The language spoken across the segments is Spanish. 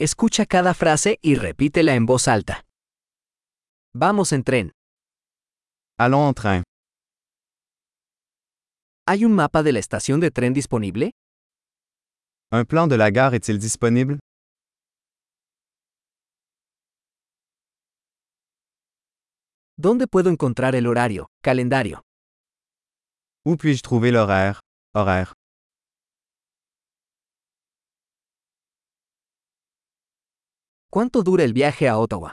Escucha cada frase y repítela en voz alta. Vamos en tren. Allons en train. ¿Hay un mapa de la estación de tren disponible? Un plan de la gare est-il disponible? ¿Dónde puedo encontrar el horario, calendario? Où puis-je trouver l'horaire? Horaire. ¿Cuánto dura el viaje a Ottawa?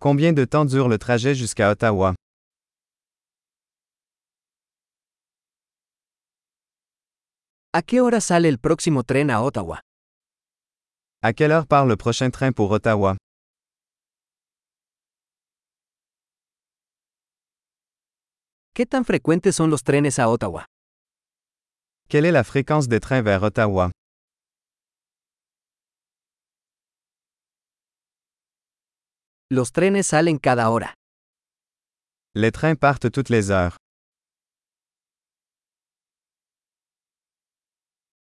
Combien de temps dure le trajet jusqu'à Ottawa? ¿A qué hora sale el próximo tren a Ottawa? À quelle heure part le prochain train pour Ottawa? ¿Qué tan frecuentes son los trenes a Ottawa? Quelle est la fréquence des trains vers Ottawa? Los trenes salen cada hora. Les trains partent toutes les heures.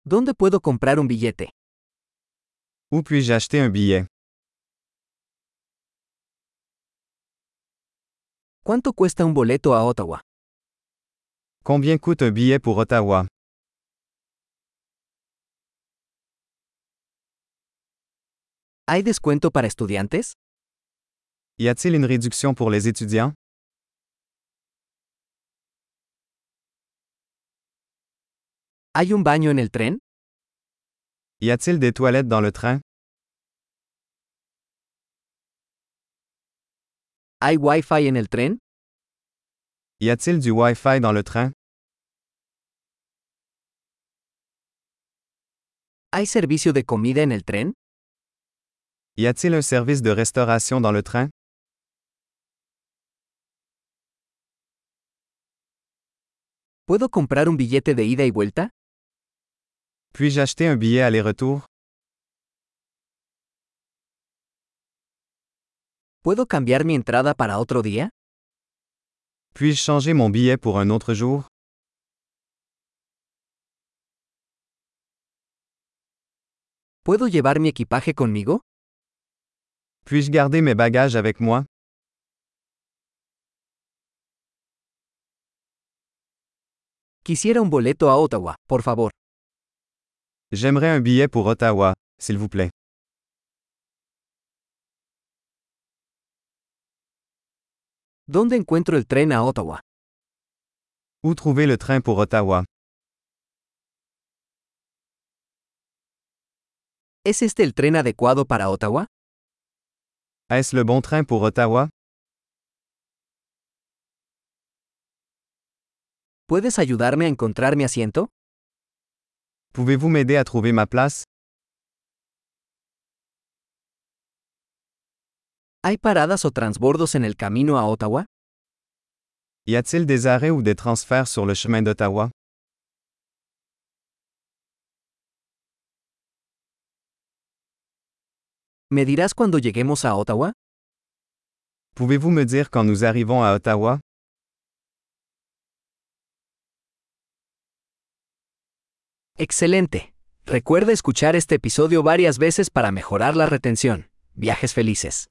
¿Dónde puedo comprar un billete? Où puis-je acheter un billet? ¿Cuánto cuesta un boleto a Ottawa? Combien coûte un billet pour Ottawa? ¿Hay descuento para estudiantes? Y a-t-il une réduction pour les étudiants? ¿Hay un baño en el tren? Y a-t-il des toilettes dans le train? ¿Hay Wi-Fi en el tren? Y a-t-il du Wi-Fi dans le train? ¿Hay servicio de comida en el tren? Y a-t-il un service de restauration dans le train? ¿Puedo comprar un billete de ida y vuelta? Puis-je acheter un billet aller-retour? ¿Puedo cambiar mi entrada para otro día? Puis-je changer mon billet pour un autre jour? ¿Puedo llevar mi equipaje conmigo? Puis-je garder mes bagages avec moi? Quisiera un boleto a Ottawa, por favor. J'aimerais un billet pour Ottawa, s'il vous plaît. ¿Dónde encuentro el tren a Ottawa? Où trouver le train pour Ottawa? ¿Es este el tren adecuado para Ottawa? Est-ce le bon train pour Ottawa? ¿Puedes ayudarme a encontrar mi asiento? Pouvez-vous m'aider à trouver ma place? ¿Hay paradas o transbordos en el camino a Ottawa? Y a-t-il des arrêts ou des transferts sur le chemin d'Ottawa? ¿Me dirás cuando lleguemos a Ottawa? Pouvez-vous me dire quand nous arrivons à Ottawa? Excelente. Recuerda escuchar este episodio varias veces para mejorar la retención. Viajes felices.